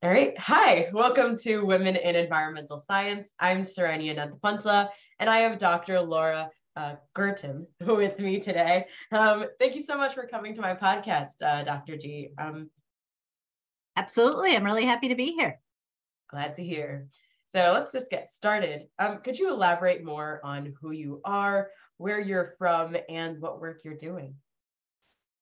All right. Hi, welcome to Women in Environmental Science. I'm Saranya Nanthapantla, and I have Dr. Laura uh, Guertin with me today. Um, thank you so much for coming to my podcast, uh, Dr. G. Um, Absolutely. I'm really happy to be here. Glad to hear. So let's just get started. Um, could you elaborate more on who you are, where you're from, and what work you're doing?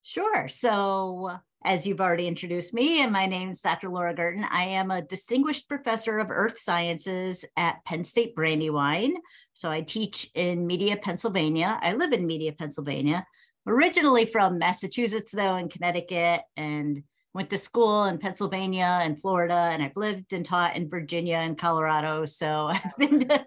Sure. So, as you've already introduced me, and my name is Dr. Laura Guertin. I am a distinguished professor of earth sciences at Penn State Brandywine. So, I teach in Media, Pennsylvania. I live in Media, Pennsylvania. Originally from Massachusetts, though, and Connecticut, and went to school in Pennsylvania and Florida, and I've lived and taught in Virginia and Colorado. So I've been to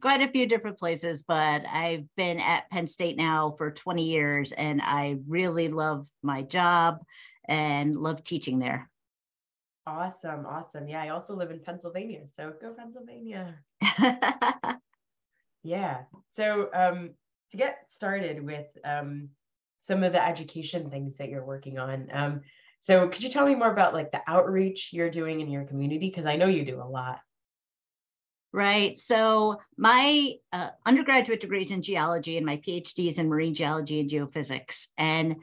quite a few different places, but I've been at Penn State now for 20 years, and I really love my job and love teaching there. Awesome. Awesome. Yeah. I also live in Pennsylvania. So go Pennsylvania. yeah. So um, to get started with um, some of the education things that you're working on, um, so could you tell me more about like the outreach you're doing in your community? Because I know you do a lot. Right. So my uh, undergraduate degrees in geology and my PhDs in marine geology and geophysics. And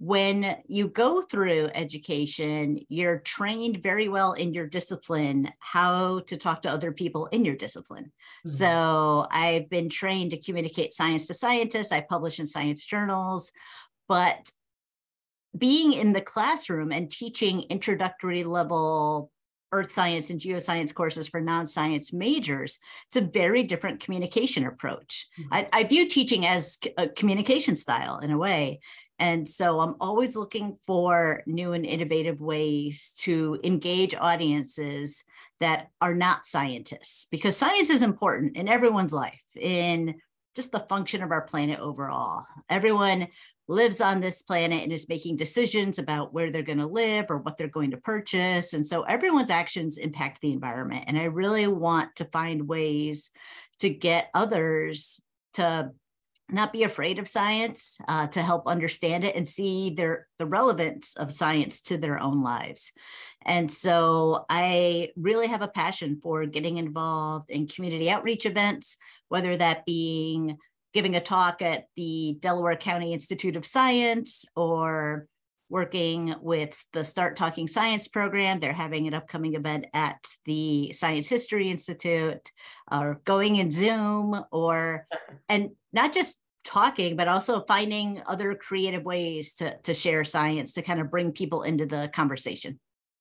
when you go through education, you're trained very well in your discipline how to talk to other people in your discipline. Mm-hmm. So I've been trained to communicate science to scientists. I publish in science journals, but being in the classroom and teaching introductory level earth science and geoscience courses for non-science majors it's a very different communication approach. Mm-hmm. I, I, view teaching as a communication style in a way. And so i'm always looking for new and innovative ways to engage audiences that are not scientists because science is important in everyone's life in just the function of our planet overall. Everyone lives on this planet and is making decisions about where they're going to live or what they're going to purchase. And so everyone's actions impact the environment. And I really want to find ways to get others to not be afraid of science, uh, to help understand it and see their the relevance of science to their own lives. And so I really have a passion for getting involved in community outreach events, whether that being giving a talk at the Delaware County Institute of Science or working with the Start Talking Science program. They're having an upcoming event at the Science History Institute, or going in Zoom, or and not just talking, but also finding other creative ways to, to share science to kind of bring people into the conversation.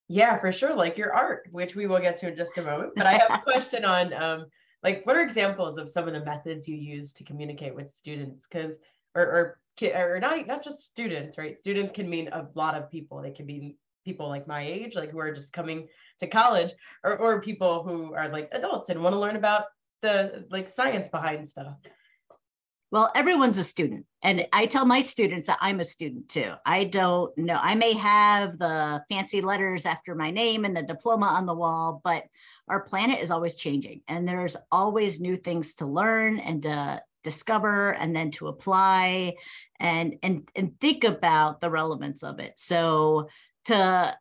Yeah, for sure. Like your art, which we will get to in just a moment. But I have a question on um, like what are examples of some of the methods you use to communicate with students? Because or, or or not not just students right? Students can mean a lot of people. They can be people like my age like who are just coming to college or, or people who are like adults and want to learn about the like science behind stuff. Well everyone's a student and i tell my students that i'm a student too. I don't know i may have the fancy letters after my name and the diploma on the wall but our planet is always changing and there's always new things to learn and to discover and then to apply and and and think about the relevance of it. So to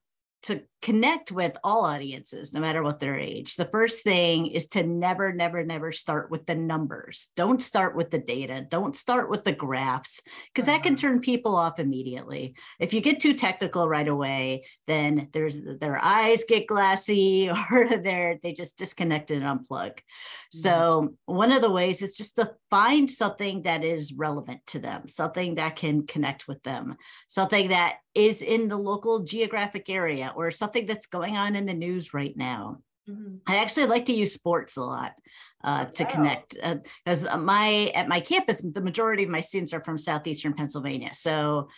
to connect with all audiences, no matter what their age. The first thing is to never, never, never start with the numbers. Don't start with the data. Don't start with the graphs, because that can uh-huh. turn people off immediately. If you get too technical right away, then there's their eyes get glassy or they're they just disconnect and unplug. Mm-hmm. So one of the ways is just to find something that is relevant to them, something that can connect with them, something that is in the local geographic area or something something that's going on in the news right now. Mm-hmm. I actually like to use sports a lot uh, to wow. connect because uh, my at my campus, the majority of my students are from southeastern Pennsylvania. So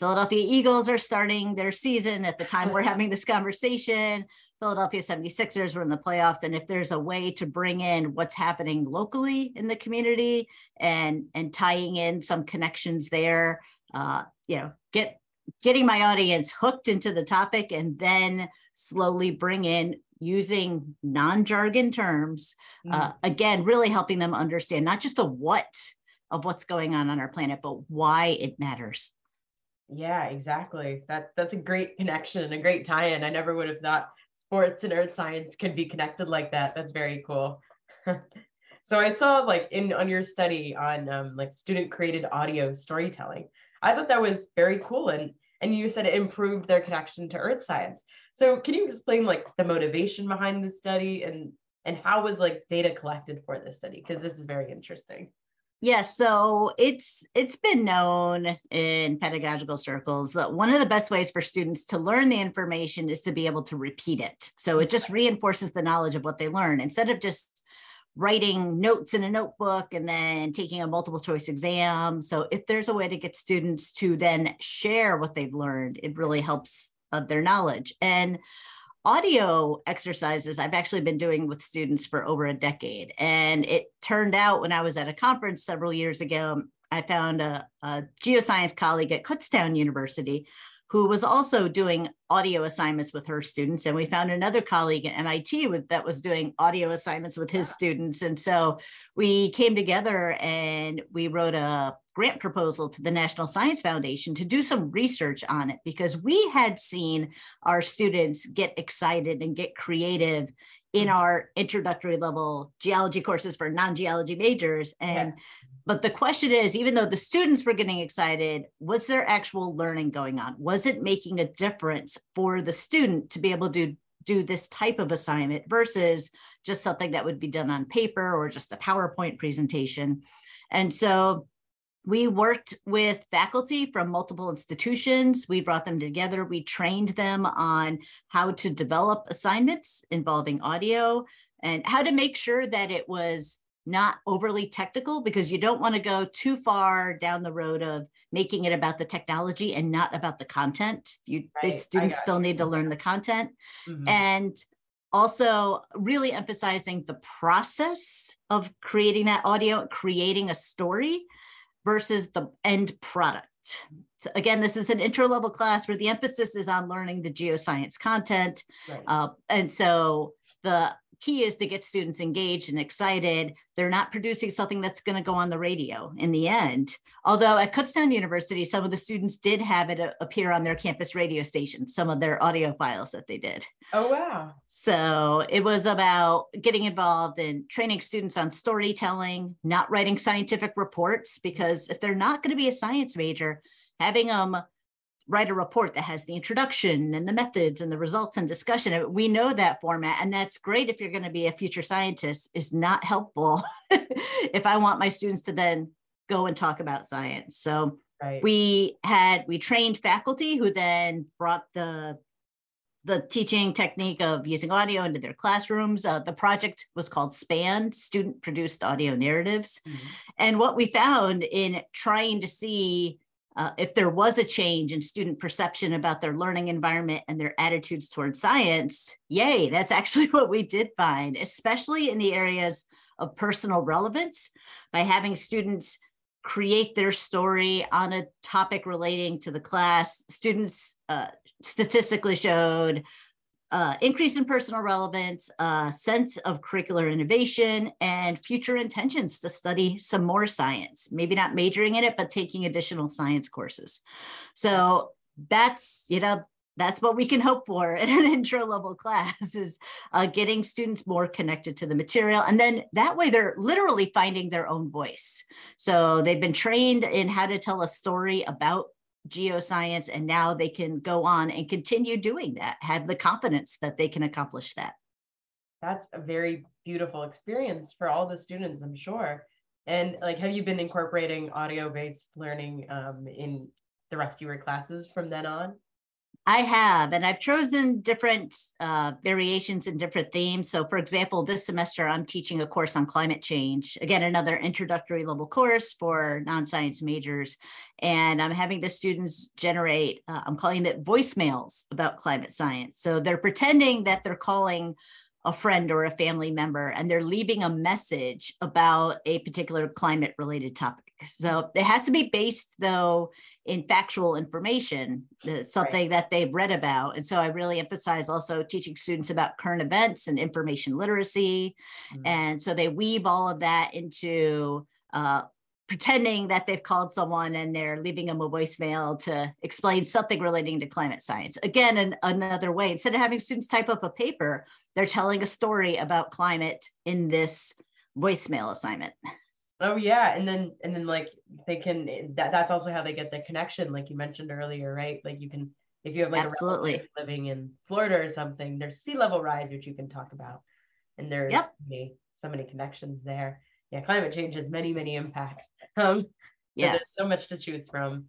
Philadelphia Eagles are starting their season at the time we're having this conversation. Philadelphia 76ers were in the playoffs. And if there's a way to bring in what's happening locally in the community and and tying in some connections there, uh, you know, get getting my audience hooked into the topic and then slowly bring in using non-jargon terms mm. uh, again really helping them understand not just the what of what's going on on our planet but why it matters yeah exactly that that's a great connection and a great tie-in i never would have thought sports and earth science can be connected like that. That's very cool. so I saw like in on your study on um, like student created audio storytelling. I thought that was very cool and and you said it improved their connection to earth science. So can you explain like the motivation behind the study and and how was like data collected for this study because this is very interesting. Yes, so it's it's been known in pedagogical circles that one of the best ways for students to learn the information is to be able to repeat it. So it just reinforces the knowledge of what they learn instead of just writing notes in a notebook and then taking a multiple choice exam. So if there's a way to get students to then share what they've learned, it really helps uh, their knowledge. And audio exercises I've actually been doing with students for over a decade. And it turned out when I was at a conference several years ago, I found a, a geoscience colleague at Kutztown University who was also doing audio assignments with her students. And we found another colleague at MIT with, that was doing audio assignments with his students. And so we came together and we wrote a grant proposal to the National Science Foundation to do some research on it because we had seen our students get excited and get creative in mm. our introductory level geology courses for non-geology majors and yeah. but the question is even though the students were getting excited was there actual learning going on was it making a difference for the student to be able to do this type of assignment versus just something that would be done on paper or just a powerpoint presentation and so we worked with faculty from multiple institutions. We brought them together. We trained them on how to develop assignments involving audio and how to make sure that it was not overly technical because you don't want to go too far down the road of making it about the technology and not about the content. You right. the students still you. need to learn the content. Mm-hmm. And also really emphasizing the process of creating that audio, creating a story versus the end product. So again, this is an intro level class where the emphasis is on learning the geoscience content. Right. Uh, and so the key is to get students engaged and excited. They're not producing something that's going to go on the radio in the end. Although at Kutztown University, some of the students did have it uh, appear on their campus radio station, some of their audio files that they did. Oh, wow. So it was about getting involved in training students on storytelling, not writing scientific reports, because if they're not going to be a science major, having them write a report that has the introduction and the methods and the results and discussion. We know that format, and that's great if you're going to be a future scientist, is not helpful if I want my students to then go and talk about science. So right. we had we trained faculty who then brought the the teaching technique of using audio into their classrooms. Uh, the project was called SPAN, Student Produced Audio Narratives. Mm-hmm. And what we found in trying to see uh, if there was a change in student perception about their learning environment and their attitudes towards science, yay, that's actually what we did find, especially in the areas of personal relevance by having students create their story on a topic relating to the class. Students uh, statistically showed uh, increase in personal relevance, uh, sense of curricular innovation, and future intentions to study some more science. Maybe not majoring in it, but taking additional science courses. So that's, you know, that's what we can hope for in an intro level class is uh, getting students more connected to the material and then that way they're literally finding their own voice so they've been trained in how to tell a story about geoscience and now they can go on and continue doing that have the confidence that they can accomplish that. That's a very beautiful experience for all the students i'm sure. And like have you been incorporating audio based learning um, in the rest of your classes from then on I have, and I've chosen different uh, variations and different themes. So, for example, this semester I'm teaching a course on climate change. Again, another introductory level course for non science majors. And I'm having the students generate, uh, I'm calling it voicemails about climate science. So, they're pretending that they're calling a friend or a family member and they're leaving a message about a particular climate related topic. So it has to be based though in factual information, something right. that they've read about. And so I really emphasize also teaching students about current events and information literacy. Mm-hmm. And so they weave all of that into uh, pretending that they've called someone and they're leaving them a voicemail to explain something relating to climate science. Again, an, another way, instead of having students type up a paper, they're telling a story about climate in this voicemail assignment. Oh yeah, and then and then like they can that that's also how they get the connection, like you mentioned earlier, right? Like you can if you have like Absolutely. a living in Florida or something, there's sea level rise which you can talk about, and there's yep. so, many, so many connections there. Yeah, climate change has many many impacts. Um, yes, there's so much to choose from.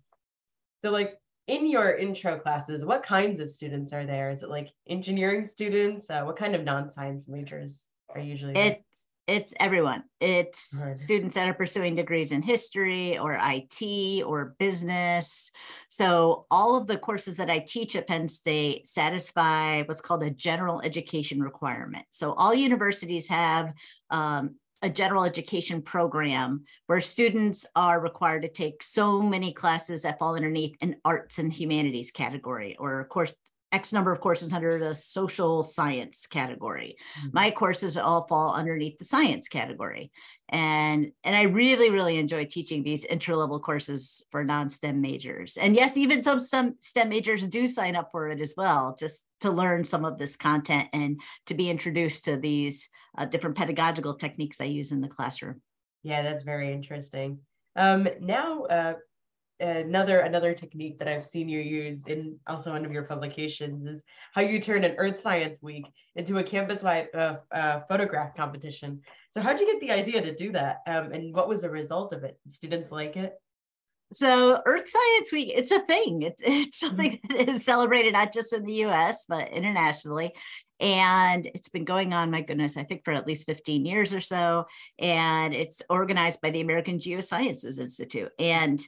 So like in your intro classes, what kinds of students are there? Is it like engineering students? Uh, what kind of non-science majors are usually? It's it's everyone. It's right. students that are pursuing degrees in history or IT or business. So all of the courses that I teach at Penn State satisfy what's called a general education requirement. So all universities have um, a general education program where students are required to take so many classes that fall underneath an arts and humanities category or of course X number of courses under the social science category. Mm-hmm. My courses all fall underneath the science category. And, and I really, really enjoy teaching these interlevel courses for non-STEM majors. And yes, even some STEM, STEM majors do sign up for it as well, just to learn some of this content and to be introduced to these uh, different pedagogical techniques I use in the classroom. Yeah, that's very interesting. Um, now, uh, another another technique that I've seen you use in also one of your publications is how you turn an Earth Science Week into a campus-wide uh, uh, photograph competition. So how'd you get the idea to do that, um, and what was the result of it? Did students like it? So Earth Science Week, it's a thing. It's, it's something mm-hmm. that is celebrated not just in the U.S. but internationally. And it's been going on, my goodness, I think for at least 15 years or so. And it's organized by the American Geosciences Institute. And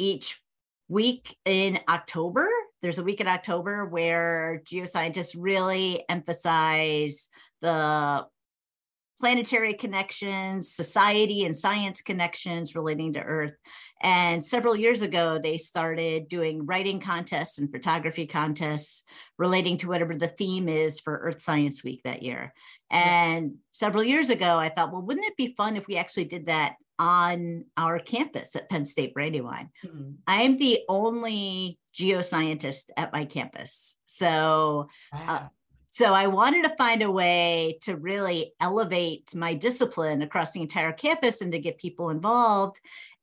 each week in October. There's a week in October where geoscientists really emphasize the planetary connections, society and science connections relating to Earth. And several years ago, they started doing writing contests and photography contests relating to whatever the theme is for Earth Science Week that year. And yeah. several years ago, I thought, well, wouldn't it be fun if we actually did that on our campus at Penn State Brandywine. Mm-hmm. I'm the only geoscientist at my campus. So, uh, wow. uh, so I wanted to find a way to really elevate my discipline across the entire campus and to get people involved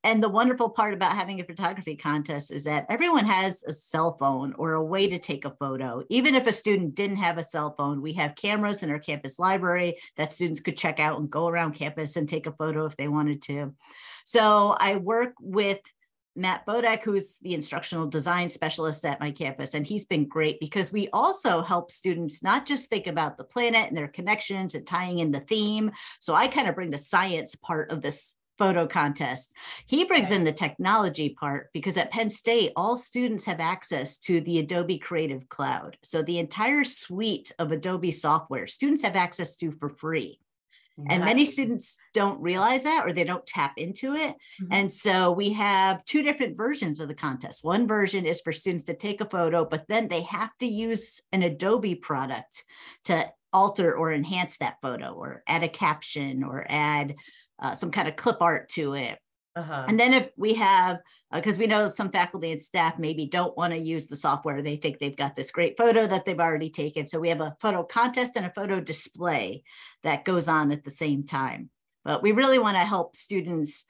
and the wonderful part about having a photography contest is that everyone has a cell phone or a way to take a photo. Even if a student didn't have a cell phone, we have cameras in our campus library that students could check out and go around campus and take a photo if they wanted to. So I work with Matt Bodek, who's the instructional design specialist at my campus, and he's been great because we also help students not just think about the planet and their connections and tying in the theme. So I kind of bring the science part of this photo contest. He brings in the technology part because at Penn State, all students have access to the Adobe Creative Cloud. So the entire suite of Adobe software, students have access to for free. And many students don't realize that or they don't tap into it. Mm-hmm. And so we have two different versions of the contest. One version is for students to take a photo, but then they have to use an Adobe product to alter or enhance that photo or add a caption or add uh, some kind of clip art to it. Uh-huh. And then if we have, because uh, we know some faculty and staff maybe don't want to use the software, they think they've got this great photo that they've already taken. So we have a photo contest and a photo display that goes on at the same time. But we really want to help students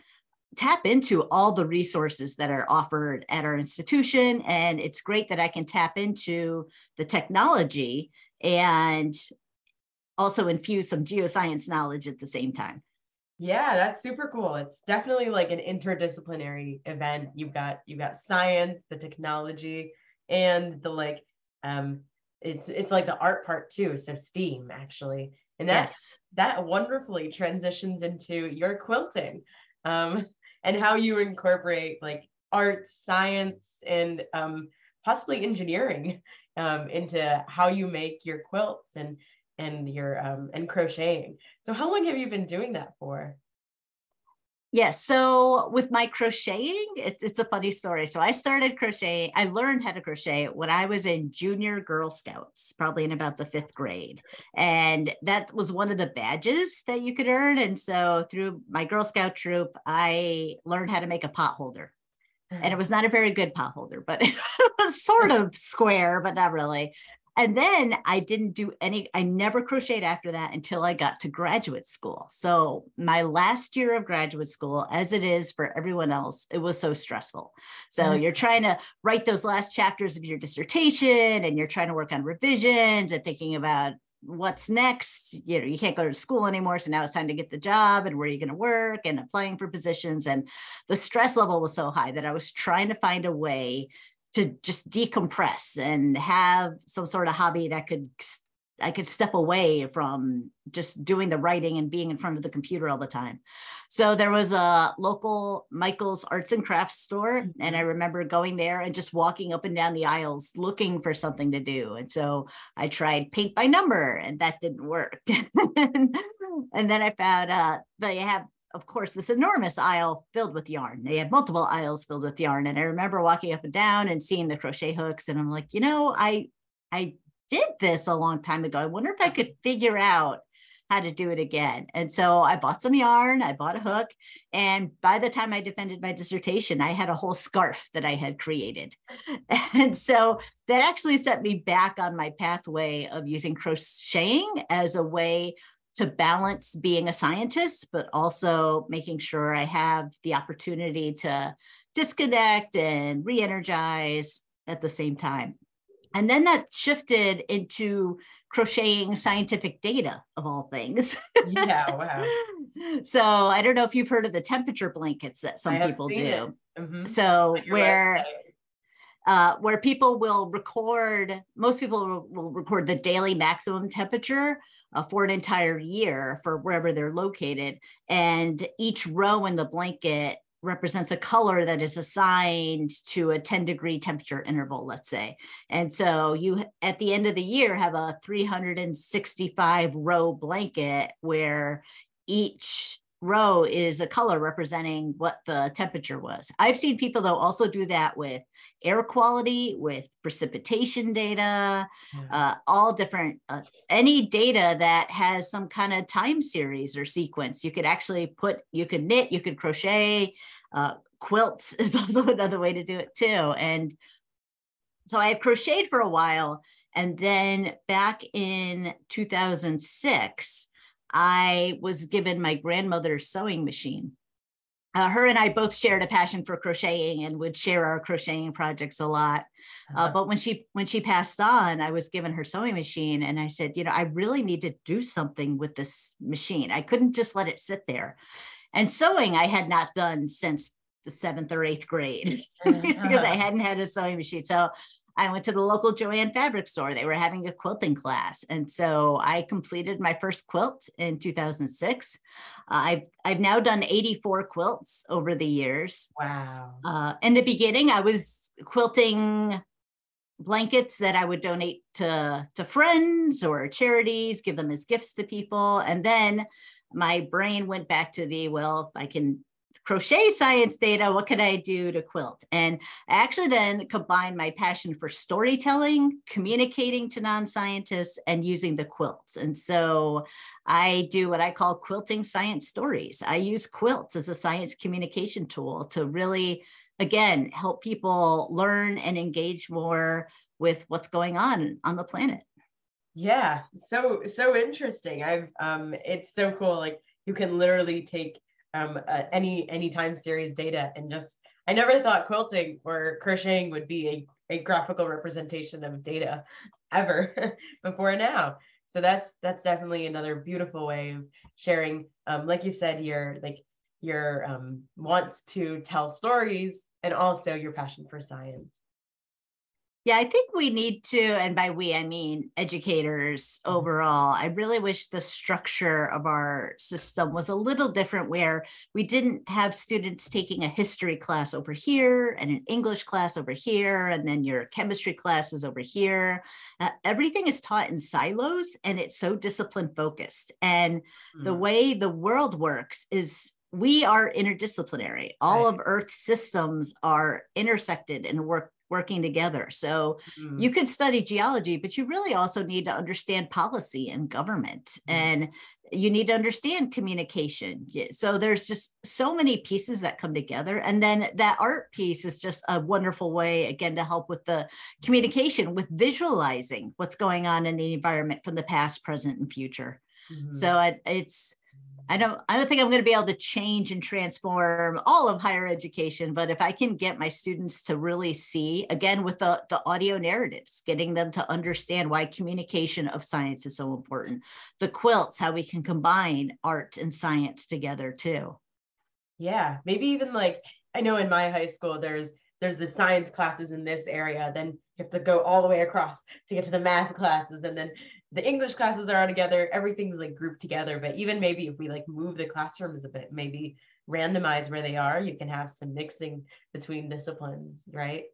tap into all the resources that are offered at our institution. And it's great that I can tap into the technology and also infuse some geoscience knowledge at the same time. Yeah, that's super cool. It's definitely like an interdisciplinary event. You've got you've got science, the technology, and the like um it's it's like the art part too. So STEAM actually. And that's yes. that wonderfully transitions into your quilting. Um and how you incorporate like art, science, and um possibly engineering um into how you make your quilts and and your um and crocheting. So how long have you been doing that for? Yes. So with my crocheting, it's, it's a funny story. So I started crocheting. I learned how to crochet when I was in junior Girl Scouts, probably in about the fifth grade. And that was one of the badges that you could earn. And so through my Girl Scout troop, I learned how to make a pot holder. And it mm. was not a very good pot holder, but it was sort of square, but not really. And then I didn't do any, I never crocheted after that until I got to graduate school. So my last year of graduate school, as it is for everyone else, it was so stressful. So mm-hmm. you're trying to write those last chapters of your dissertation and you're trying to work on revisions and thinking about what's next you know you can't go to school anymore so now it's time to get the job and where are you going to work and applying for positions and the stress level was so high that i was trying to find a way to just decompress and have some sort of hobby that could I could step away from just doing the writing and being in front of the computer all the time. So there was a local Michael's Arts and Crafts store. And I mm-hmm. remember going there and just walking up and down the aisles looking for something to do. And so I tried paint by number and that didn't work. and then I found uh, they have of course, this enormous aisle filled with yarn. They had multiple aisles filled with yarn. And I remember walking up and down and seeing the crochet hooks. And I'm like, you know, I I did this a long time ago. I wonder if I could figure out how to do it again. And so I bought some yarn, I bought a hook, and by the time I defended my dissertation, I had a whole scarf that I had created. And so that actually set me back on my pathway of using crocheting as a way to balance being a scientist, but also making sure I have the opportunity to disconnect and re energize at the same time. And then that shifted into crocheting scientific data of all things. yeah, wow. So I don't know if you've heard of the temperature blankets that some people do. Mm-hmm. So where uh, where people will record, most people will, will record the daily maximum temperature uh, for an entire year for wherever they're located. And each row in the blanket represents a color that is assigned to a 10 degree temperature interval, let's say. And so you, at the end of the year, have a 365 row blanket where each row is a color representing what the temperature was. I've seen people though also do that with air quality, with precipitation data, yeah. uh, all different, uh, any data that has some kind of time series or sequence. You could actually put, you could knit, you could crochet, uh, quilts is also another way to do it too. And so I had crocheted for a while. And then back in 2006, I was given my grandmother's sewing machine. Uh, her and I both shared a passion for crocheting and would share our crocheting projects a lot. Uh, uh-huh. but when she when she passed on, I was given her sewing machine, and I said, you know, I really need to do something with this machine. I couldn't just let it sit there. And sewing, I had not done since the seventh or eighth grade because I uh-huh. hadn't had a sewing machine. So I went to the local Joann fabric store. They were having a quilting class. And so I completed my first quilt in 2006. Uh, I've, I've now done 84 quilts over the years. Wow. Uh, in the beginning, I was quilting blankets that I would donate to, to friends or charities, give them as gifts to people. And then my brain went back to the, well, I can crochet science data. What can I do to quilt? And I actually then combined my passion for storytelling, communicating to non scientists, and using the quilts. And so I do what I call quilting science stories. I use quilts as a science communication tool to really, again, help people learn and engage more with what's going on on the planet. Yeah, so so interesting. I've um it's so cool like you can literally take um, uh, any any time series data and just I never thought quilting or crocheting would be a, a graphical representation of data ever before now. So that's that's definitely another beautiful way of sharing. Um, like you said, your like your um, wants to tell stories and also your passion for science. Yeah, I think we need to, and by we, I mean educators mm-hmm. overall. I really wish the structure of our system was a little different, where we didn't have students taking a history class over here and an English class over here, and then your chemistry classes over here. Uh, everything is taught in silos and it's so discipline focused. And mm. the way the world works is we are interdisciplinary. All right. of Earth's systems are intersected and work working together. So mm-hmm. you could study geology, but you really also need to understand policy and government. Mm-hmm. And you need to understand communication. So there's just so many pieces that come together. And then that art piece is just a wonderful way, again, to help with the communication, with visualizing what's going on in the environment from the past, present, and future. Mm-hmm. So it, it's, I don't I don't think I'm going to be able to change and transform all of higher education, but if I can get my students to really see again with the the audio narratives, getting them to understand why communication of science is so important. The quilts, how we can combine art and science together too. Yeah, maybe even like I know in my high school there's there's the science classes in this area, then you have to go all the way across to get to the math classes and then the English classes are all together, everything's like grouped together. But even maybe if we like move the classrooms a bit, maybe randomize where they are, you can have some mixing between disciplines, right?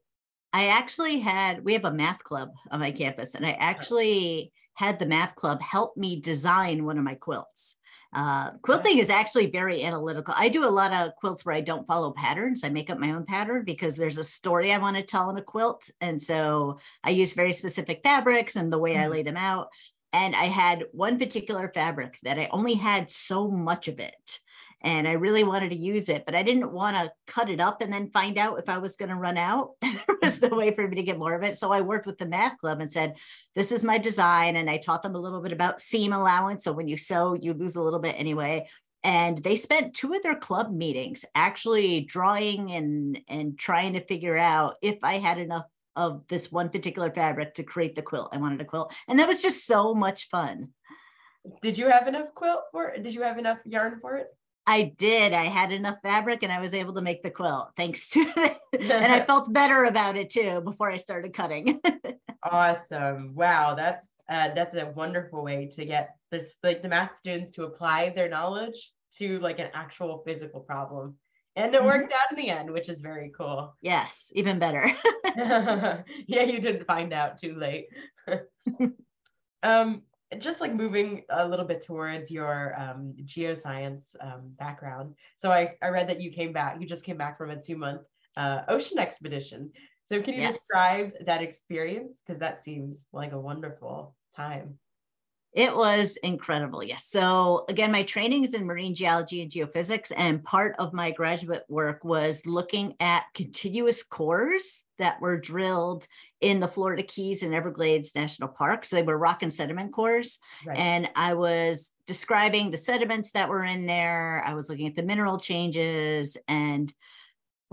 I actually had, we have a math club on my campus, and I actually had the math club help me design one of my quilts. Uh, quilting is actually very analytical. I do a lot of quilts where I don't follow patterns. I make up my own pattern because there's a story I want to tell in a quilt. And so I use very specific fabrics and the way I mm-hmm. lay them out. And I had one particular fabric that I only had so much of it and I really wanted to use it, but I didn't want to cut it up and then find out if I was going to run out. there was no way for me to get more of it. So I worked with the math club and said, This is my design. And I taught them a little bit about seam allowance. So when you sew, you lose a little bit anyway. And they spent two of their club meetings actually drawing and, and trying to figure out if I had enough of this one particular fabric to create the quilt. I wanted a quilt. And that was just so much fun. Did you have enough quilt for it? Did you have enough yarn for it? I did. I had enough fabric and I was able to make the quilt thanks to it. and I felt better about it too before I started cutting. awesome. Wow. That's uh, that's a wonderful way to get this like the math students to apply their knowledge to like an actual physical problem. And it mm-hmm. worked out in the end, which is very cool. Yes, even better. yeah, you didn't find out too late. um, just like moving a little bit towards your um, geoscience um, background. So I, I read that you came back, you just came back from a two month uh, ocean expedition. So can you yes. describe that experience? Because that seems like a wonderful time. It was incredible. Yes. So, again, my training is in marine geology and geophysics, and part of my graduate work was looking at continuous cores that were drilled in the Florida Keys and Everglades National Parks. So they were rock and sediment cores. Right. And I was describing the sediments that were in there. I was looking at the mineral changes and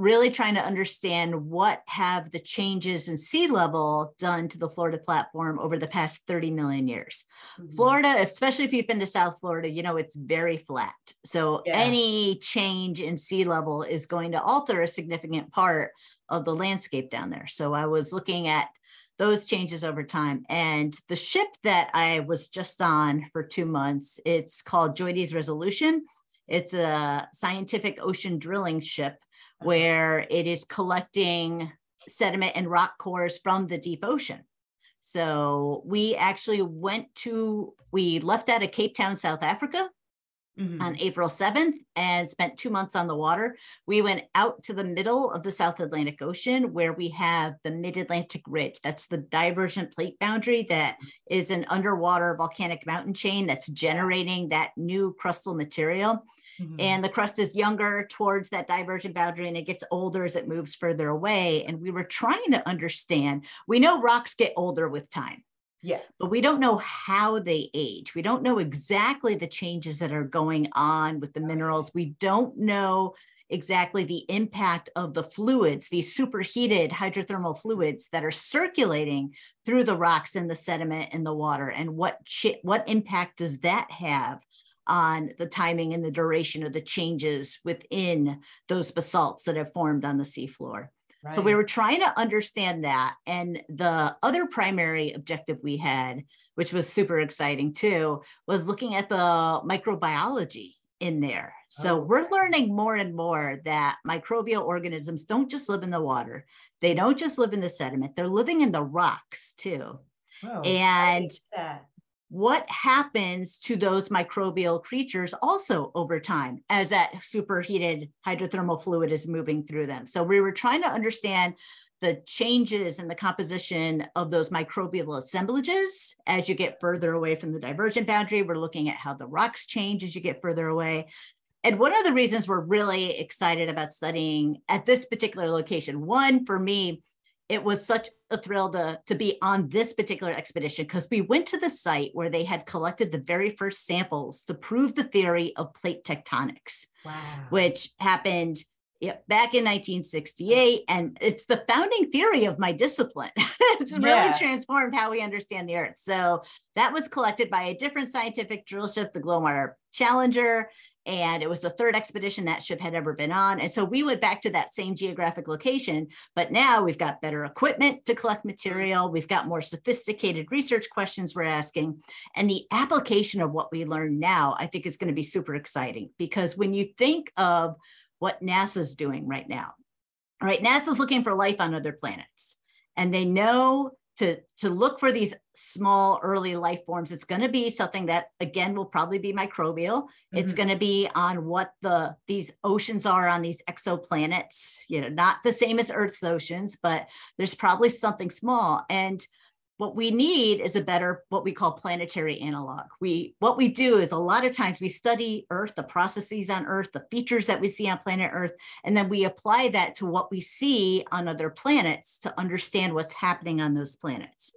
really trying to understand what have the changes in sea level done to the Florida platform over the past 30 million years. Mm-hmm. Florida, especially if you've been to South Florida, you know it's very flat. So yeah. any change in sea level is going to alter a significant part of the landscape down there. So I was looking at those changes over time. And the ship that I was just on for two months, it's called JOIDES Resolution. It's a scientific ocean drilling ship where it is collecting sediment and rock cores from the deep ocean. So we actually went to, we left out of Cape Town, South Africa mm-hmm. on April 7th and spent two months on the water. We went out to the middle of the South Atlantic Ocean where we have the Mid Atlantic Ridge. That's the divergent plate boundary that is an underwater volcanic mountain chain that's generating that new crustal material. Mm-hmm. And the crust is younger towards that divergent boundary and it gets older as it moves further away. And we were trying to understand, we know rocks get older with time. Yeah. But we don't know how they age. We don't know exactly the changes that are going on with the minerals. We don't know exactly the impact of the fluids, these superheated hydrothermal fluids that are circulating through the rocks and the sediment and the water, and what what impact does that have on the timing and the duration of the changes within those basalts that have formed on the seafloor. Right. So we were trying to understand that. And the other primary objective we had, which was super exciting too, was looking at the microbiology in there. So oh. we're learning more and more that microbial organisms don't just live in the water. They don't just live in the sediment. They're living in the rocks too. Oh, and what happens to those microbial creatures also over time as that superheated hydrothermal fluid is moving through them. So we were trying to understand the changes in the composition of those microbial assemblages as you get further away from the divergent boundary. We're looking at how the rocks change as you get further away. And one of the reasons we're really excited about studying at this particular location, one for me, it was such a thrill to, to be on this particular expedition because we went to the site where they had collected the very first samples to prove the theory of plate tectonics, wow. which happened back in 1968. And it's the founding theory of my discipline. it's yeah. really transformed how we understand the Earth. So that was collected by a different scientific drill ship, the Glomar Challenger and it was the third expedition that ship had ever been on. And so we went back to that same geographic location, but now we've got better equipment to collect material. We've got more sophisticated research questions we're asking. And the application of what we learn now, I think is going to be super exciting because when you think of what NASA's doing right now, right? NASA's looking for life on other planets and they know to to look for these small early life forms it's going to be something that again will probably be microbial mm-hmm. it's going to be on what the these oceans are on these exoplanets you know not the same as earth's oceans but there's probably something small and what we need is a better what we call planetary analog we what we do is a lot of times we study earth the processes on earth the features that we see on planet earth and then we apply that to what we see on other planets to understand what's happening on those planets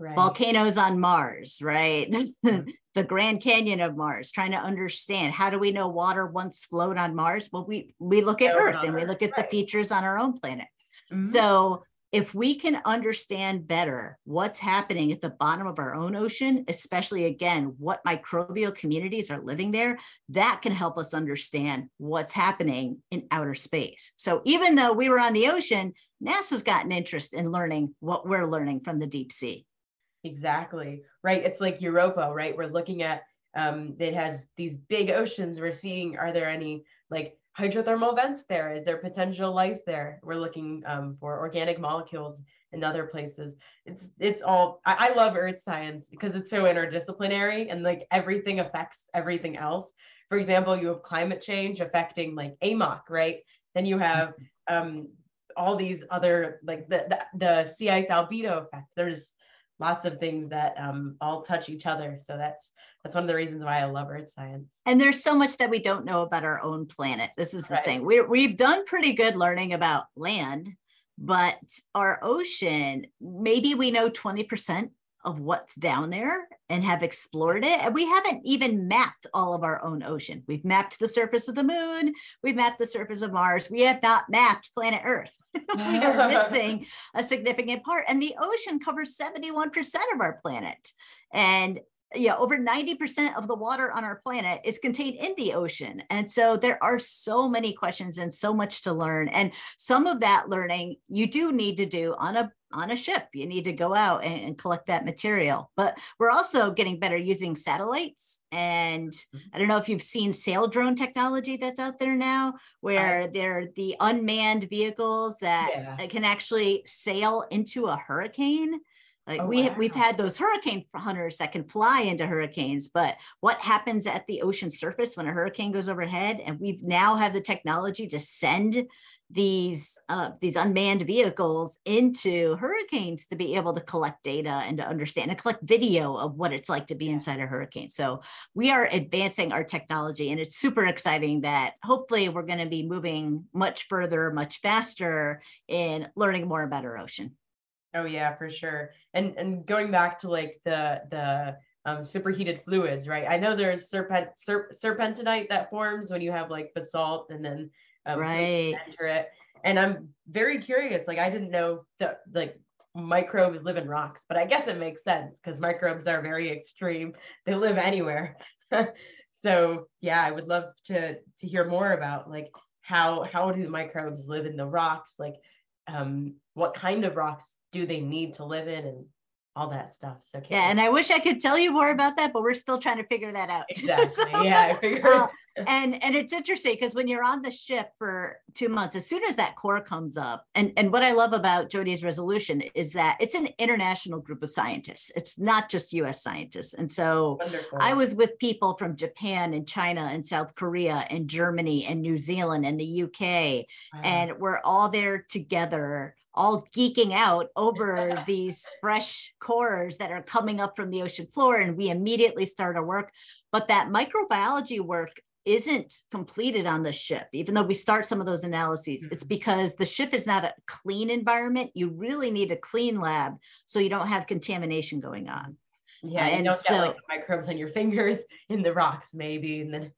right. volcanoes on mars right the grand canyon of mars trying to understand how do we know water once flowed on mars well we we look at earth and we look at right. the features on our own planet mm-hmm. so if we can understand better what's happening at the bottom of our own ocean, especially again, what microbial communities are living there, that can help us understand what's happening in outer space. So even though we were on the ocean, NASA's got an interest in learning what we're learning from the deep sea. Exactly. Right. It's like Europa, right? We're looking at um, it has these big oceans. We're seeing, are there any like hydrothermal vents there? Is there potential life there? We're looking um, for organic molecules in other places. It's it's all I, I love earth science because it's so interdisciplinary and like everything affects everything else. For example, you have climate change affecting like AMOC, right? Then you have um, all these other like the, the, the sea ice albedo effect. There's lots of things that um, all touch each other. So that's that's one of the reasons why I love earth science. And there's so much that we don't know about our own planet. This is the right. thing. we we've done pretty good learning about land, but our ocean, maybe we know 20% of what's down there and have explored it. And we haven't even mapped all of our own ocean. We've mapped the surface of the moon, we've mapped the surface of Mars. We have not mapped planet Earth. we are missing a significant part. And the ocean covers 71% of our planet. And yeah, over 90% of the water on our planet is contained in the ocean. And so there are so many questions and so much to learn. And some of that learning you do need to do on a on a ship. You need to go out and, and collect that material. But we're also getting better using satellites. And mm-hmm. I don't know if you've seen Saildrone technology that's out there now, where they're the unmanned vehicles that yeah. can actually sail into a hurricane like oh, we wow. we've had those hurricane hunters that can fly into hurricanes, but what happens at the ocean surface when a hurricane goes overhead? And we've now have the technology to send these uh, these unmanned vehicles into hurricanes to be able to collect data and to understand and collect video of what it's like to be inside a hurricane. So we are advancing our technology, and it's super exciting that hopefully we're going to be moving much further, much faster in learning more about our ocean. Oh yeah, for sure. And and going back to like the the um, superheated fluids, right? I know there's serpent serp, serpentinite that forms when you have like basalt and then um, right enter it. And I'm very curious. Like I didn't know that like microbes live in rocks, but I guess it makes sense because microbes are very extreme. They live anywhere. so yeah, I would love to to hear more about like how how do the microbes live in the rocks? Like um, what kind of rocks do they need to live in and all that stuff. So yeah, and I wish I could tell you more about that, but we're still trying to figure that out. Exactly. so, yeah, I figured. Uh, and and it's interesting because when you're on the ship for two months, as soon as that core comes up, and and what I love about JOIDES Resolution is that it's an international group of scientists. It's not just U.S. scientists, and so Wonderful. I was with people from Japan and China and South Korea and Germany and New Zealand and the UK, wow. and we're all there together all geeking out over these fresh cores that are coming up from the ocean floor and we immediately start our work. But that microbiology work isn't completed on the ship even though we start some of those analyses. Mm-hmm. it's because the ship is not a clean environment. You really need a clean lab so you don't have contamination going on. Yeah and you don't so, get like microbes on your fingers in the rocks maybe and then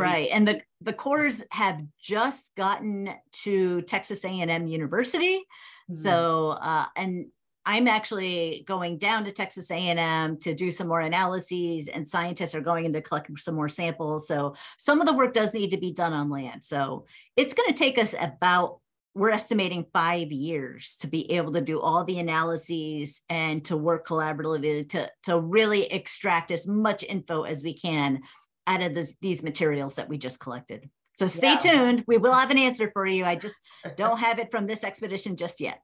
right. And the the cores have just gotten to texas a&m university. Mm-hmm. so uh, and i'm actually going down to texas a&m to do some more analyses and scientists are going in to collect some more samples. So some of the work does need to be done on land. So it's going to take us about we're estimating five years to be able to do all the analyses and to work collaboratively to, to really extract as much info as we can out of this, these materials that we just collected. So stay yeah. tuned. We will have an answer for you. I just don't have it from this expedition just yet.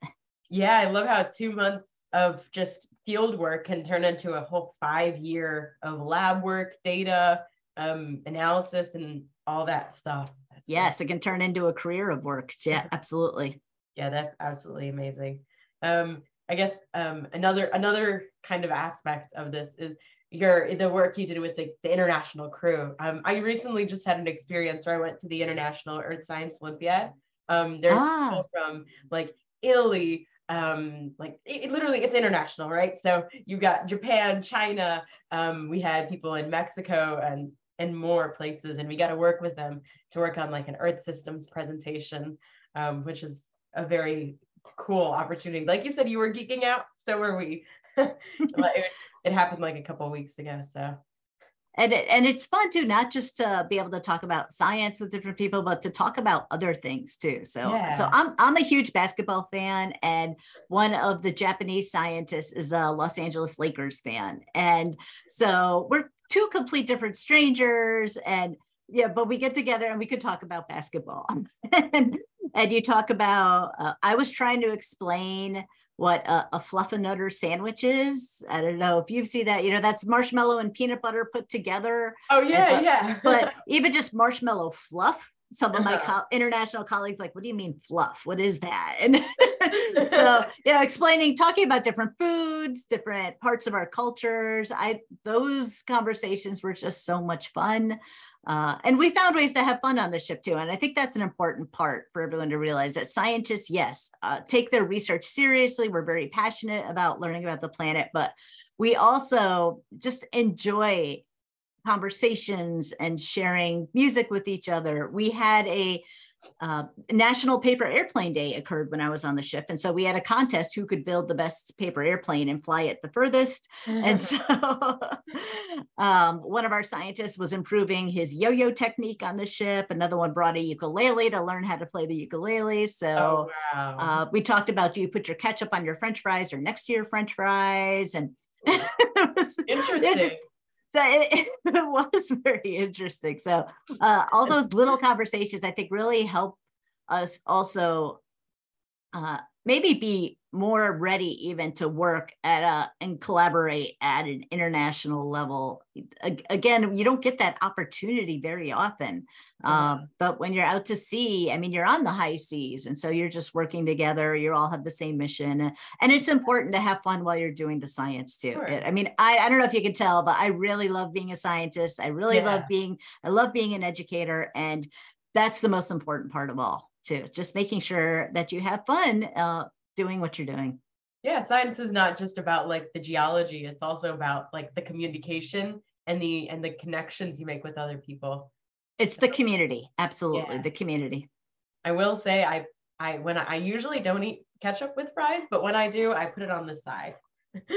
Yeah, I love how two months of just field work can turn into a whole five year of lab work, data, um, analysis, and all that stuff. That's yes, it can turn into a career of work. Yeah, absolutely. Yeah, that's absolutely amazing. Um, I guess um, another another kind of aspect of this is your the work you did with the, the international crew. Um, I recently just had an experience where I went to the International Earth Science Olympiad. Um, there's ah. people from like Italy, um, like it, it, literally it's international, right? So you've got Japan, China. Um, we had people in Mexico and and more places, and we got to work with them to work on like an Earth systems presentation, um, which is a very cool opportunity. Like you said, you were geeking out, so were we. it happened like a couple weeks ago. So and it, and it's fun too, not just to be able to talk about science with different people, but to talk about other things too. So yeah. so I'm I'm a huge basketball fan, and one of the Japanese scientists is a Los Angeles Lakers fan, and so we're two complete different strangers, and yeah, but we get together and we could talk about basketball, and, and you talk about. Uh, I was trying to explain what a, a fluffernutter sandwich is. I don't know if you've seen that. You know, that's marshmallow and peanut butter put together. Oh yeah, but, yeah. but even just marshmallow fluff. Some of my co- international colleagues like, what do you mean fluff? What is that? And so, yeah, explaining, talking about different foods, different parts of our cultures. I those conversations were just so much fun. Uh, and we found ways to have fun on the ship too. And I think that's an important part for everyone to realize that scientists, yes, uh, take their research seriously. We're very passionate about learning about the planet, but we also just enjoy conversations and sharing music with each other. We had a uh, National Paper Airplane Day occurred when I was on the ship. And so we had a contest who could build the best paper airplane and fly it the furthest. and so um, one of our scientists was improving his yo yo technique on the ship. Another one brought a ukulele to learn how to play the ukulele. So oh, wow. uh, we talked about do you put your ketchup on your french fries or next to your french fries? And Interesting so it, it, was very interesting. So uh, all those little conversations, I think, really help us also uh, maybe be more ready even to work at a and collaborate at an international level. Again you don't get that opportunity very often um, but when you're out to sea i mean you're on the high seas and so you're just working together you all have the same mission and it's important to have fun while you're doing the science too. Sure. it, i mean I, I don't know if you can tell but i really love being a scientist. I really yeah. love being i love being an educator and that's the most important part of all too just making sure that you have fun uh, doing what you're doing. Yeah science is not just about like the geology it's also about like the communication and the and the connections you make with other people. It's the community absolutely yeah. the community. I will say i i when I, I usually don't eat ketchup with fries but when i do i put it on the side.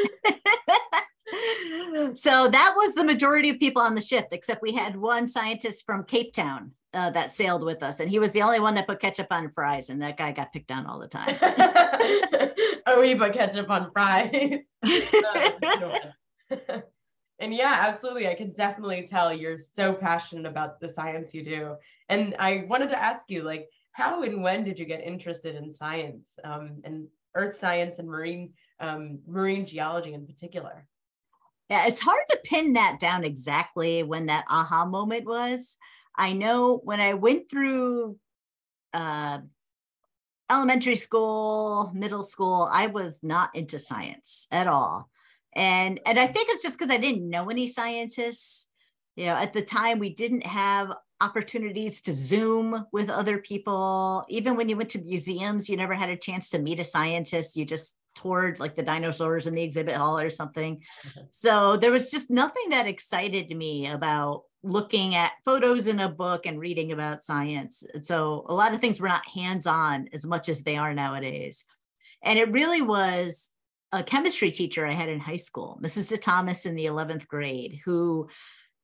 So that was the majority of people on the ship except we had one scientist from cape town uh, that sailed with us, and he was the only one that put ketchup on fries, and that guy got picked on all the time. oh, he put ketchup on fries. and yeah, absolutely. I can definitely tell you're so passionate about the science you do. And I wanted to ask you, like, how and when did you get interested in science um, and earth science and marine um, marine geology in particular? Yeah, it's hard to pin that down exactly when that aha moment was. I know when I went through uh, elementary school, middle school, I was not into science at all. And and I think it's just because I didn't know any scientists. You know, at the time we didn't have opportunities to zoom with other people. Even when you went to museums, you never had a chance to meet a scientist. You just toured like the dinosaurs in the exhibit hall or something. Mm-hmm. So there was just nothing that excited me about looking at photos in a book and reading about science. So a lot of things were not hands on as much as they are nowadays. And it really was a chemistry teacher I had in high school, Mrs. De Thomas in the 11th grade, who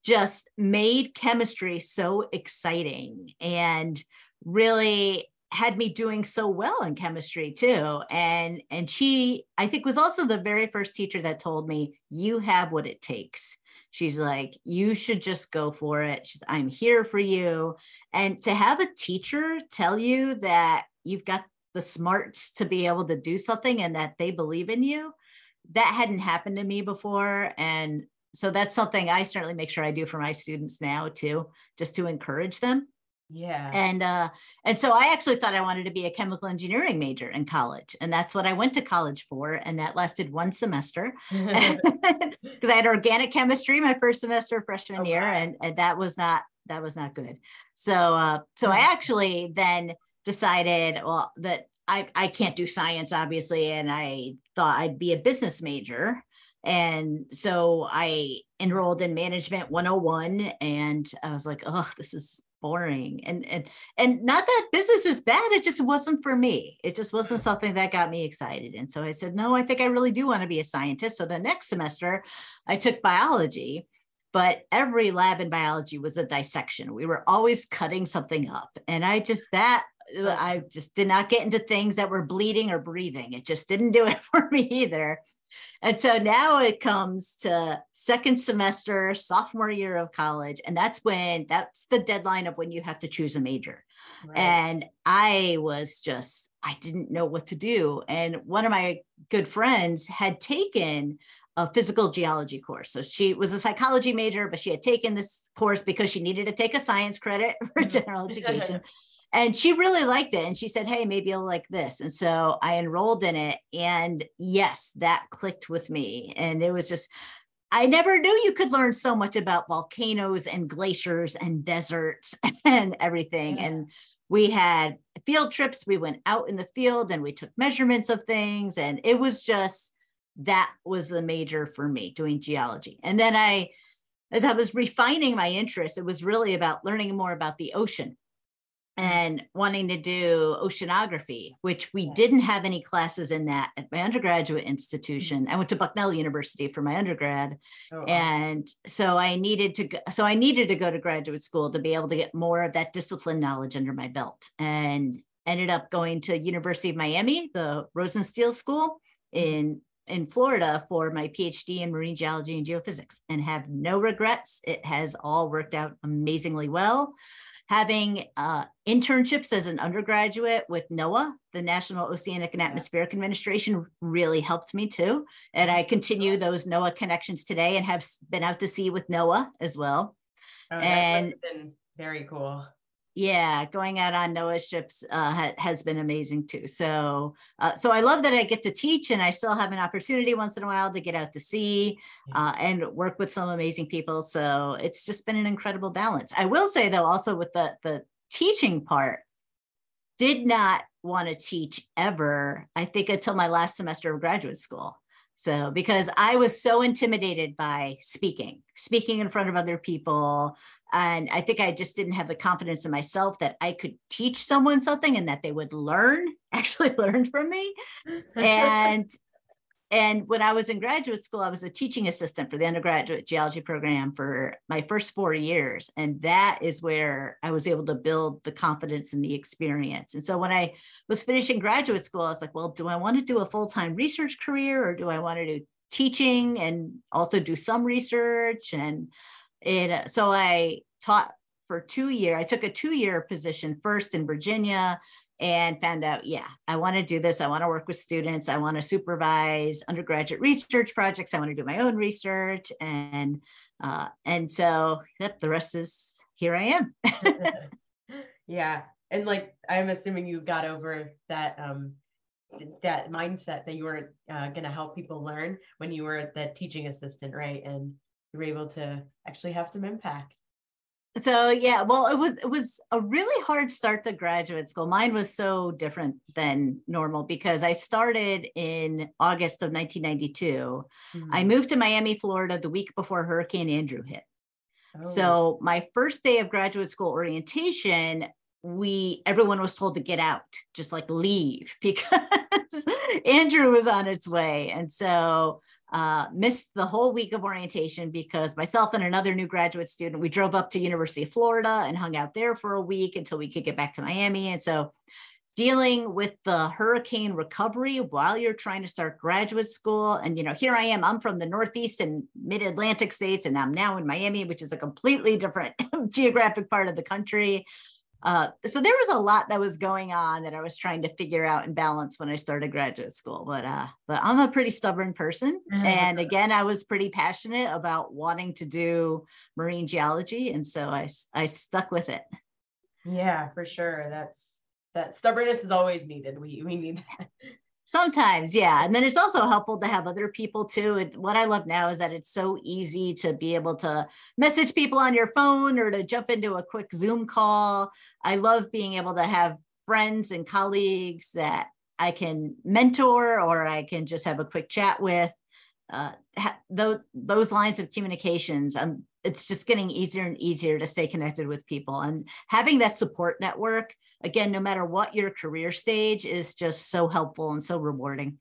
just made chemistry so exciting and really had me doing so well in chemistry too and and she i think was also the very first teacher that told me you have what it takes she's like you should just go for it. She's i'm here for you. And to have a teacher tell you that you've got the smarts to be able to do something and that they believe in you that hadn't happened to me before. And so that's something i certainly make sure i do for my students now too just to encourage them yeah and uh and so i actually thought i wanted to be a chemical engineering major in college and that's what i went to college for and that lasted one semester because i had organic chemistry my first semester freshman oh, year wow. and, and that was not that was not good so uh so i mm. actually then decided well that I, I can't do science obviously and i thought i'd be a business major and so i enrolled in management 101 and i was like oh this is boring and and and not that business is bad it just wasn't for me it just wasn't mm. something that got me excited and so i said no i think i really do want to be a scientist so the next semester i took biology but every lab in biology was a dissection we were always cutting something up and i just that I just did not get into things that were bleeding or breathing. It just didn't do it for me either. And so now it comes to second semester, sophomore year of college. And that's when that's the deadline of when you have to choose a major. Right. And I was just, I didn't know what to do. And one of my good friends had taken a physical geology course. So she was a psychology major, but she had taken this course because she needed to take a science credit for mm-hmm. general education and she really liked it and she said hey maybe you'll like this and so i enrolled in it and yes that clicked with me and it was just i never knew you could learn so much about volcanoes and glaciers and deserts and everything yeah. and we had field trips we went out in the field and we took measurements of things and it was just that was the major for me doing geology and then i as i was refining my interest it was really about learning more about the ocean Mm-hmm. and wanting to do oceanography, which we didn't have any classes in that at my undergraduate mm-hmm. institution. I went to Bucknell University for my undergrad. Oh, and so I needed to go, so I needed to go to graduate school to be able to get more of that discipline knowledge under my belt. And ended up going to University of Miami, the Rosenstiel School mm-hmm. in in Florida for my PhD in marine geology and geophysics and have no regrets. It has all worked out amazingly well having uh, internships as an undergraduate with NOAA, the National Oceanic and Atmospheric Administration, really helped me too. And I continue those NOAA connections today and have been out to sea with NOAA as well. Oh, and been very cool yeah going out on NOAA ships uh, ha- has been amazing too. So uh, so i love that i get to teach and i still have an opportunity once in a while to get out to sea uh, and work with some amazing people. So it's just been an incredible balance. I will say though also with the the teaching part did not want to teach ever i think until my last semester of graduate school. So, because I was so intimidated by speaking, speaking in front of other people. And I think I just didn't have the confidence in myself that I could teach someone something and that they would learn, actually learn from me. And and when I was in graduate school, I was a teaching assistant for the undergraduate geology program for my first four years. And that is where I was able to build the confidence and the experience. And so when I was finishing graduate school, I was like, well, do I want to do a full time research career or do I want to do teaching and also do some research? And it, so I taught for two year. I took a two year position first in Virginia and found out, yeah, I want to do this. I want to work with students. I want to supervise undergraduate research projects. I want to do my own research. And uh, and so yep, the rest is here I am. yeah. And like I'm assuming you got over that um that mindset that you were uh, going to help people learn when you were the teaching assistant, right? And you were able to actually have some impact. So yeah well it was it was a really hard start to graduate school. Mine was so different than normal because i started in august of 1992 mm-hmm. i moved to miami florida the week before hurricane andrew hit. Oh. so my first day of graduate school orientation we everyone was told to get out just like leave because andrew was on its way. And so uh, missed the whole week of orientation because myself and another new graduate student, we drove up to University of Florida and hung out there for a week until we could get back to Miami. And so dealing with the hurricane recovery while you're trying to start graduate school. And, you know, here I am, I'm from the Northeast and mid Atlantic states, and I'm now in Miami, which is a completely different geographic part of the country. Uh, so there was a lot that was going on that I was trying to figure out and balance when I started graduate school. But uh, but I'm a pretty stubborn person, mm-hmm. and again, I was pretty passionate about wanting to do marine geology, and so I I stuck with it. Yeah, for sure. That's that stubbornness is always needed. We we need that. Sometimes, yeah. And then it's also helpful to have other people too. It, what I love now is that it's so easy to be able to message people on your phone or to jump into a quick Zoom call. I love being able to have friends and colleagues that I can mentor or I can just have a quick chat with. Uh, ha- those lines of communications, um, it's just getting easier and easier to stay connected with people. And having that support network again, no matter what your career stage is just so helpful and so rewarding.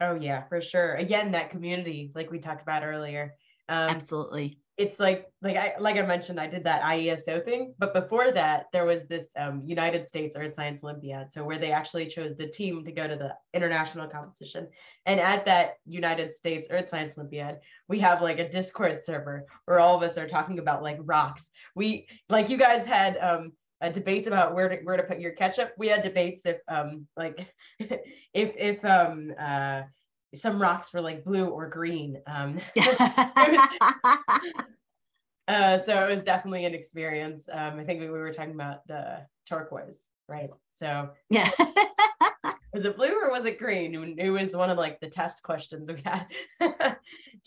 Oh yeah, for sure. Again, that community, like we talked about earlier. Um, Absolutely. It's like like I like I mentioned, I did that IESO thing, but before that, there was this um, United States Earth Science Olympiad, so where they actually chose the team to go to the international competition. And at that United States Earth Science Olympiad, we have like a Discord server where all of us are talking about like rocks. We like you guys had um, uh, debates about where to where to put your ketchup. We had debates if um like if if um uh some rocks were like blue or green. Um, uh, so it was definitely an experience. Um, I think we were talking about the turquoise, right? So yeah. was it blue or was it green? It was one of like the test questions we had.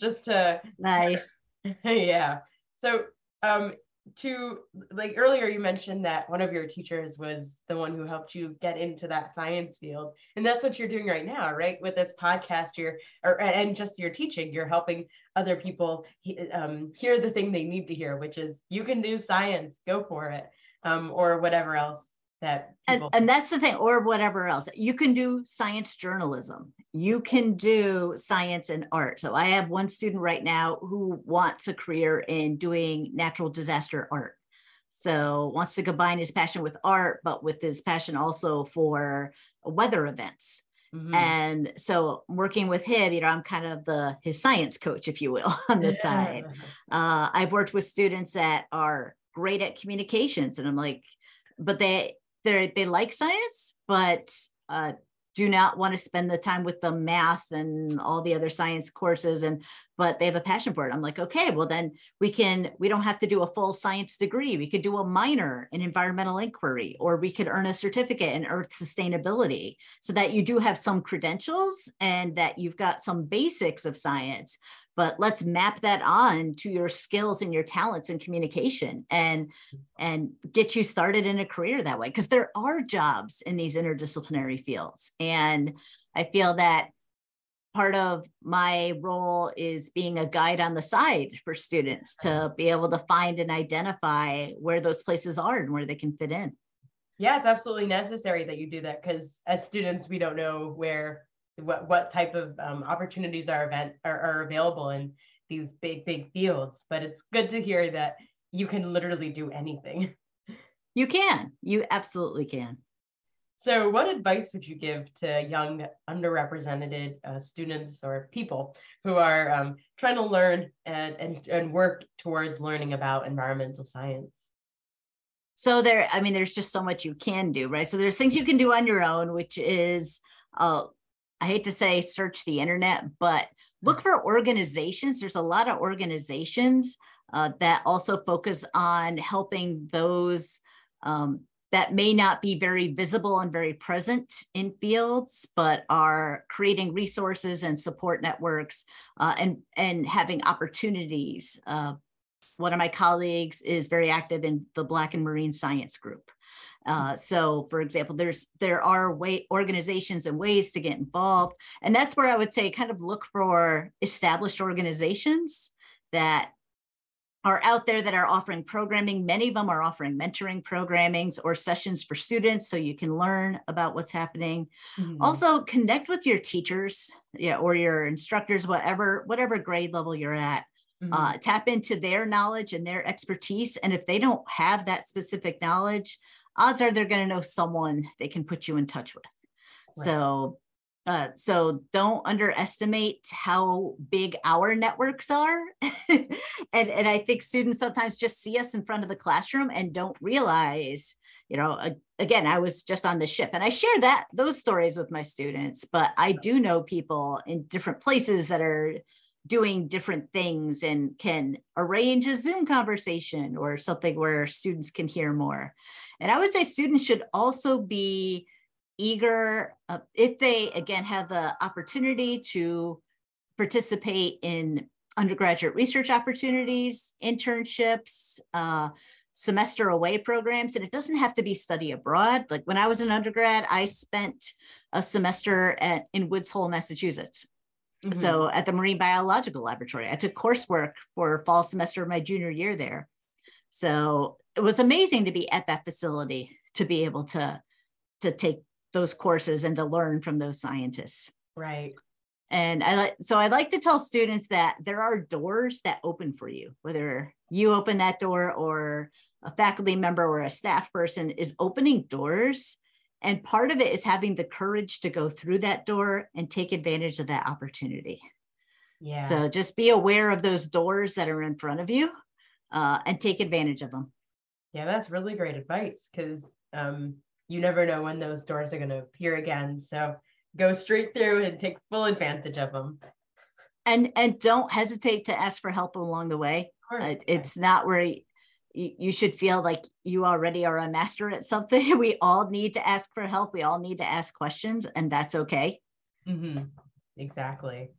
Just to nice. yeah. So um to like earlier you mentioned that one of your teachers was the one who helped you get into that science field and that's what you're doing right now right? With this podcast you're or and just your teaching you're helping other people um, hear the thing they need to hear which is you can do science go for it um, or whatever else that and, and that's the thing or whatever else. You can do science journalism. You can do science and art. So i have one student right now who wants a career in doing natural disaster art. So wants to combine his passion with art but with his passion also for weather events. Mm-hmm. and so working with him you know i'm kind of the his science coach if you will on the yeah. side uh, i've worked with students that are great at communications and i'm like but they they they like science, but uh, do not want to spend the time with the math and all the other science courses and but they have a passion for it. I'm like okay well then we can we don't have to do a full science degree. We could do a minor in environmental inquiry or we could earn a certificate in earth sustainability so that you do have some credentials and that you've got some basics of science but let's map that on to your skills and your talents and communication and and get you started in a career that way. Because there are jobs in these interdisciplinary fields and i feel that part of my role is being a guide on the side for students to be able to find and identify where those places are and where they can fit in. Yeah it's absolutely necessary that you do that because as students we don't know where what what type of um, opportunities are event are, are available in these big big fields. But it's good to hear that you can literally do anything. You can. You absolutely can. So what advice would you give to young underrepresented uh, students or people who are um, trying to learn and, and, and work towards learning about environmental science? So there i mean there's just so much you can do right? So there's things you can do on your own which is uh, i hate to say search the internet but look for organizations there's a lot of organizations uh, that also focus on helping those um, that may not be very visible and very present in fields, but are creating resources and support networks uh, and, and having opportunities uh, one of my colleagues is very active in the Black in Marine Science Group. Uh, so, for example, there's there are way organizations and ways to get involved, and that's where I would say kind of look for established organizations that are out there that are offering programming. Many of them are offering mentoring programmings or sessions for students so you can learn about what's happening. Mm-hmm. Also, connect with your teachers yeah, or your instructors, whatever, whatever grade level you're at mm-hmm. uh, tap into their knowledge and their expertise. And if they don't have that specific knowledge, odds are they're going to know someone they can put you in touch with. Right. So, uh, so don't underestimate how big our networks are. and, and I think students sometimes just see us in front of the classroom and don't realize you know again i was just on the ship and i share that those stories with my students but i do know people in different places that are doing different things and can arrange a Zoom conversation or something where students can hear more. And I would say students should also be eager uh, if they, again, have the opportunity to participate in undergraduate research opportunities, internships, uh, semester away programs. And it doesn't have to be study abroad. Like when I was an undergrad, I spent a semester at, in Woods Hole, Massachusetts Mm-hmm. So at the Marine Biological Laboratory, I took coursework for fall semester of my junior year there. So it was amazing to be at that facility to be able to to take those courses and to learn from those scientists. Right. And I like so I like to tell students that there are doors that open for you, whether you open that door or a faculty member or a staff person is opening doors and part of it is having the courage to go through that door and take advantage of that opportunity. Yeah. So just be aware of those doors that are in front of you uh, and take advantage of them. Yeah, that's really great advice because um, you never know when those doors are going to appear again. So go straight through and take full advantage of them. And and don't hesitate to ask for help along the way. Uh, it's not where you should feel like you already are a master at something. We all need to ask for help. We all need to ask questions, and that's okay. Mm-hmm. Exactly.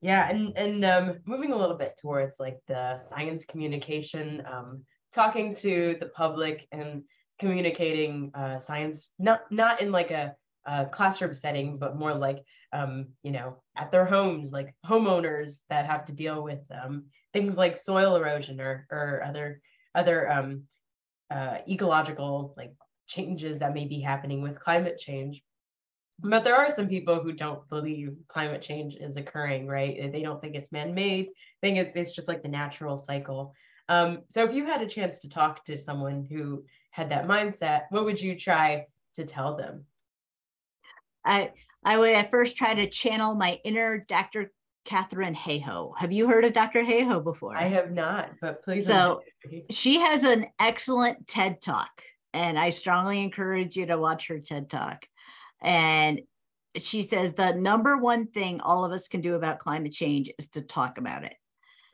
Yeah, and and um, moving a little bit towards like the science communication, um, talking to the public and communicating uh, science, not not in like a, a classroom setting, but more like um, you know at their homes, like homeowners that have to deal with um, things like soil erosion or or other other um, uh, ecological like changes that may be happening with climate change. But there are some people who don't believe climate change is occurring, right? They don't think it's man-made. Think it's just like the natural cycle. Um, so if you had a chance to talk to someone who had that mindset, what would you try to tell them? I I would at first try to channel my inner Dr. Katharine Hayhoe. Have you heard of Dr. Hayhoe before? I have not, but please. So she has an excellent TED talk, and I strongly encourage you to watch her TED talk. And she says the number one thing all of us can do about climate change is to talk about it.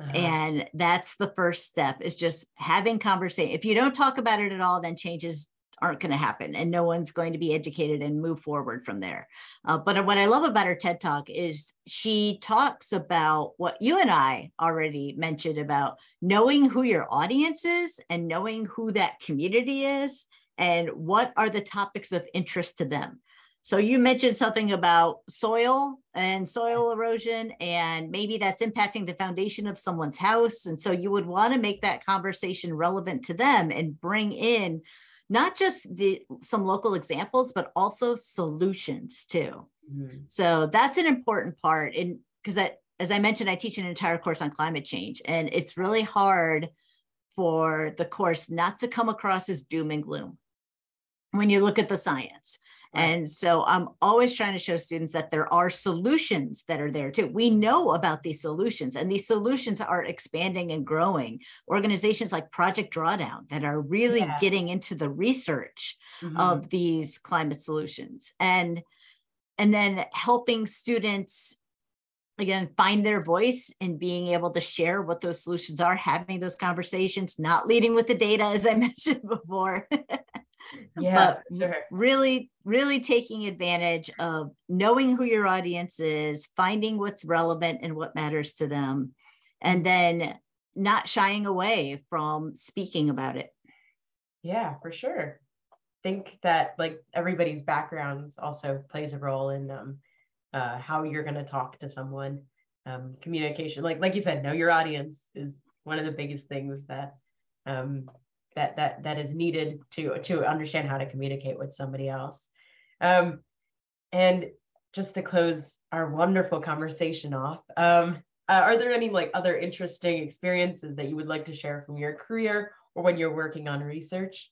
Uh-huh. And that's the first step is just having conversation. If you don't talk about it at all, then changes aren't going to happen and no one's going to be educated and move forward from there. Uh, but what I love about her TED Talk is she talks about what you and I already mentioned about knowing who your audience is and knowing who that community is and what are the topics of interest to them. So you mentioned something about soil and soil erosion, and maybe that's impacting the foundation of someone's house. And so you would want to make that conversation relevant to them and bring in not just the some local examples but also solutions too Mm-hmm. So that's an important part. And because as I mentioned, I teach an entire course on climate change, and it's really hard for the course not to come across as doom and gloom when you look at the science. And so I'm always trying to show students that there are solutions that are there too. We know about these solutions, and these solutions are expanding and growing. Organizations like Project Drawdown that are really yeah. getting into the research mm-hmm. of these climate solutions and and then helping students again find their voice and being able to share what those solutions are having those conversations not leading with the data as i mentioned before yeah sure. really really taking advantage of knowing who your audience is finding what's relevant and what matters to them and then not shying away from speaking about it. Yeah for sure. Think that like everybody's backgrounds also plays a role in um, uh, how you're going to talk to someone. Um, communication like like you said know your audience is one of the biggest things that um, that that that is needed to to understand how to communicate with somebody else. Um, and just to close our wonderful conversation off um, uh, are there any like other interesting experiences that you would like to share from your career or when you're working on research?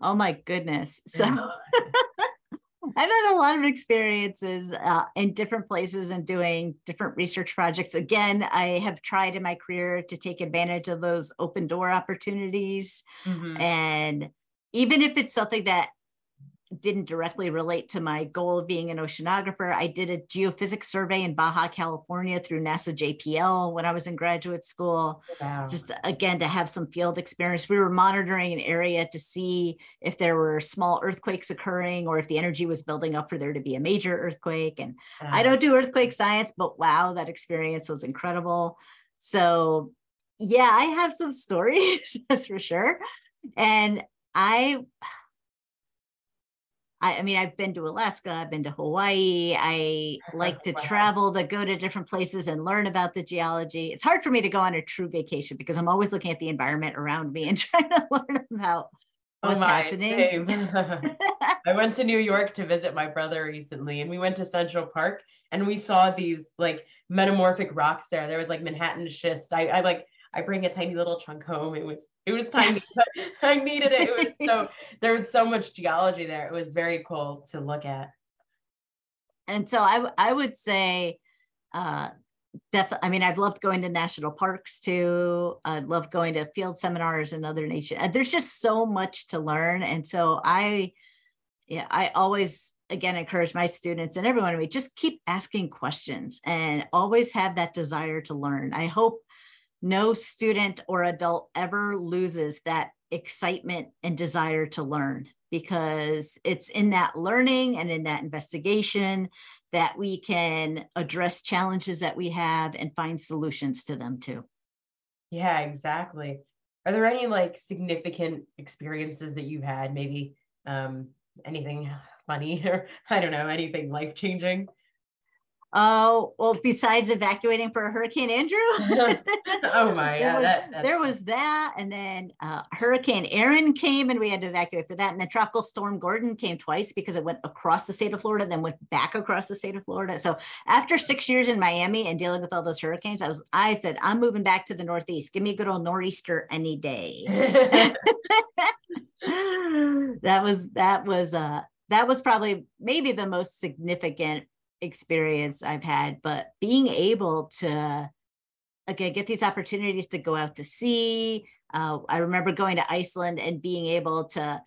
Oh my goodness. So I've had a lot of experiences uh, in different places and doing different research projects. Again, I have tried in my career to take advantage of those open door opportunities. Mm-hmm. And even if it's something that didn't directly relate to my goal of being an oceanographer. I did a geophysics survey in Baja, California through NASA JPL when I was in graduate school. Wow. Just again to have some field experience. We were monitoring an area to see if there were small earthquakes occurring or if the energy was building up for there to be a major earthquake. And wow. I don't do earthquake science, but wow, that experience was incredible. So, yeah, I have some stories, that's for sure. And I I, I mean, I've been to Alaska, I've been to Hawaii. I like to travel to go to different places and learn about the geology. It's hard for me to go on a true vacation because I'm always looking at the environment around me and trying to learn about oh what's oh my, happening. I went to New York to visit my brother recently, and we went to Central Park and we saw these like metamorphic rocks there. There was like Manhattan schist. I, I like I bring a tiny little chunk home. It was it was tiny, but I needed it. It was so there was so much geology there. It was very cool to look at. And so I I would say uh definitely i mean i've loved going to national parks too i love going to field seminars and other nations uh, there's just so much to learn and so i yeah i always again encourage my students and everyone me just keep asking questions and always have that desire to learn i hope no student or adult ever loses that excitement and desire to learn because it's in that learning and in that investigation that we can address challenges that we have and find solutions to them too. Yeah, exactly. Are there any like significant experiences that you've had, maybe um, anything funny or I don't know, anything life changing? Oh, well, besides evacuating for Hurricane Andrew. oh my there, was, that, there was that. And then uh, Hurricane Erin came and we had to evacuate for that. And then Tropical Storm Gordon came twice because it went across the state of Florida, then went back across the state of Florida. So after six years in Miami and dealing with all those hurricanes, I was I said, I'm moving back to the Northeast. Give me a good old nor'easter any day. that was that was uh that was probably maybe the most significant experience I've had, but being able to again get these opportunities to go out to sea. Uh, I remember going to Iceland and being able to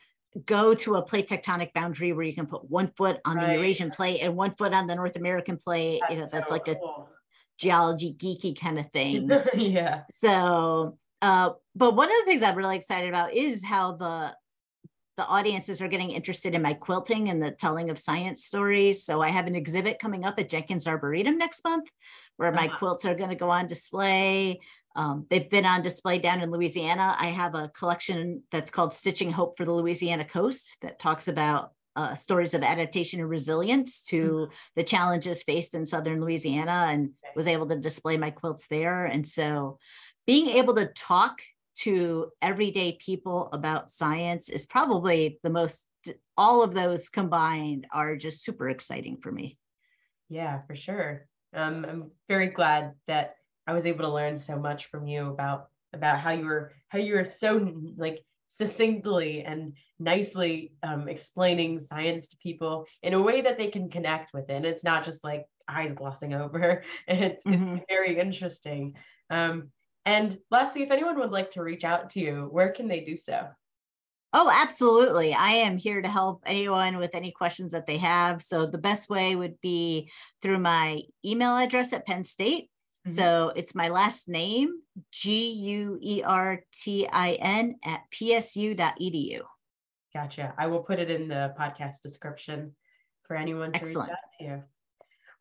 go to a plate tectonic boundary where you can put one foot on right. the Eurasian plate and one foot on the North American plate. That's you know, that's so like cool. a geology geeky kind of thing. yeah. So, uh, but one of the things I'm really excited about is how the the audiences are getting interested in my quilting and the telling of science stories. So I have an exhibit coming up at Jenkins Arboretum next month where my uh-huh. quilts are going to go on display. Um, they've been on display down in Louisiana. I have a collection that's called Stitching Hope for the Louisiana Coast that talks about uh, stories of adaptation and resilience to mm-hmm. the challenges faced in Southern Louisiana and was able to display my quilts there. And so being able to talk to everyday people about science is probably the most all of those combined are just super exciting for me. Yeah, for sure. Um, I'm very glad that I was able to learn so much from you about about how you were how you were so like succinctly and nicely um, explaining science to people in a way that they can connect with it. And it's not just like eyes glossing over. It's, mm-hmm. it's very interesting. Um, and lastly, if anyone would like to reach out to you, where can they do so? Oh, absolutely. I am here to help anyone with any questions that they have. So the best way would be through my email address at Penn State. Mm-hmm. So it's my last name, G U E R T I N at psu.edu. Gotcha. I will put it in the podcast description for anyone to Excellent. reach out to you.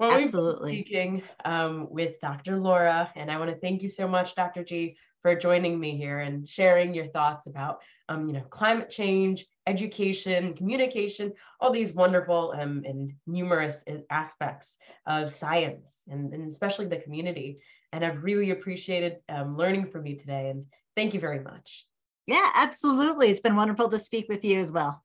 Well, Absolutely. we've speaking um, with Dr. Laura, and I want to thank you so much, Dr. G, for joining me here and sharing your thoughts about, um, you know, climate change, education, communication, all these wonderful um, and numerous uh, aspects of science, and, and especially the community. And I've really appreciated um, learning from you today, and thank you very much. Yeah, absolutely. It's been wonderful to speak with you as well.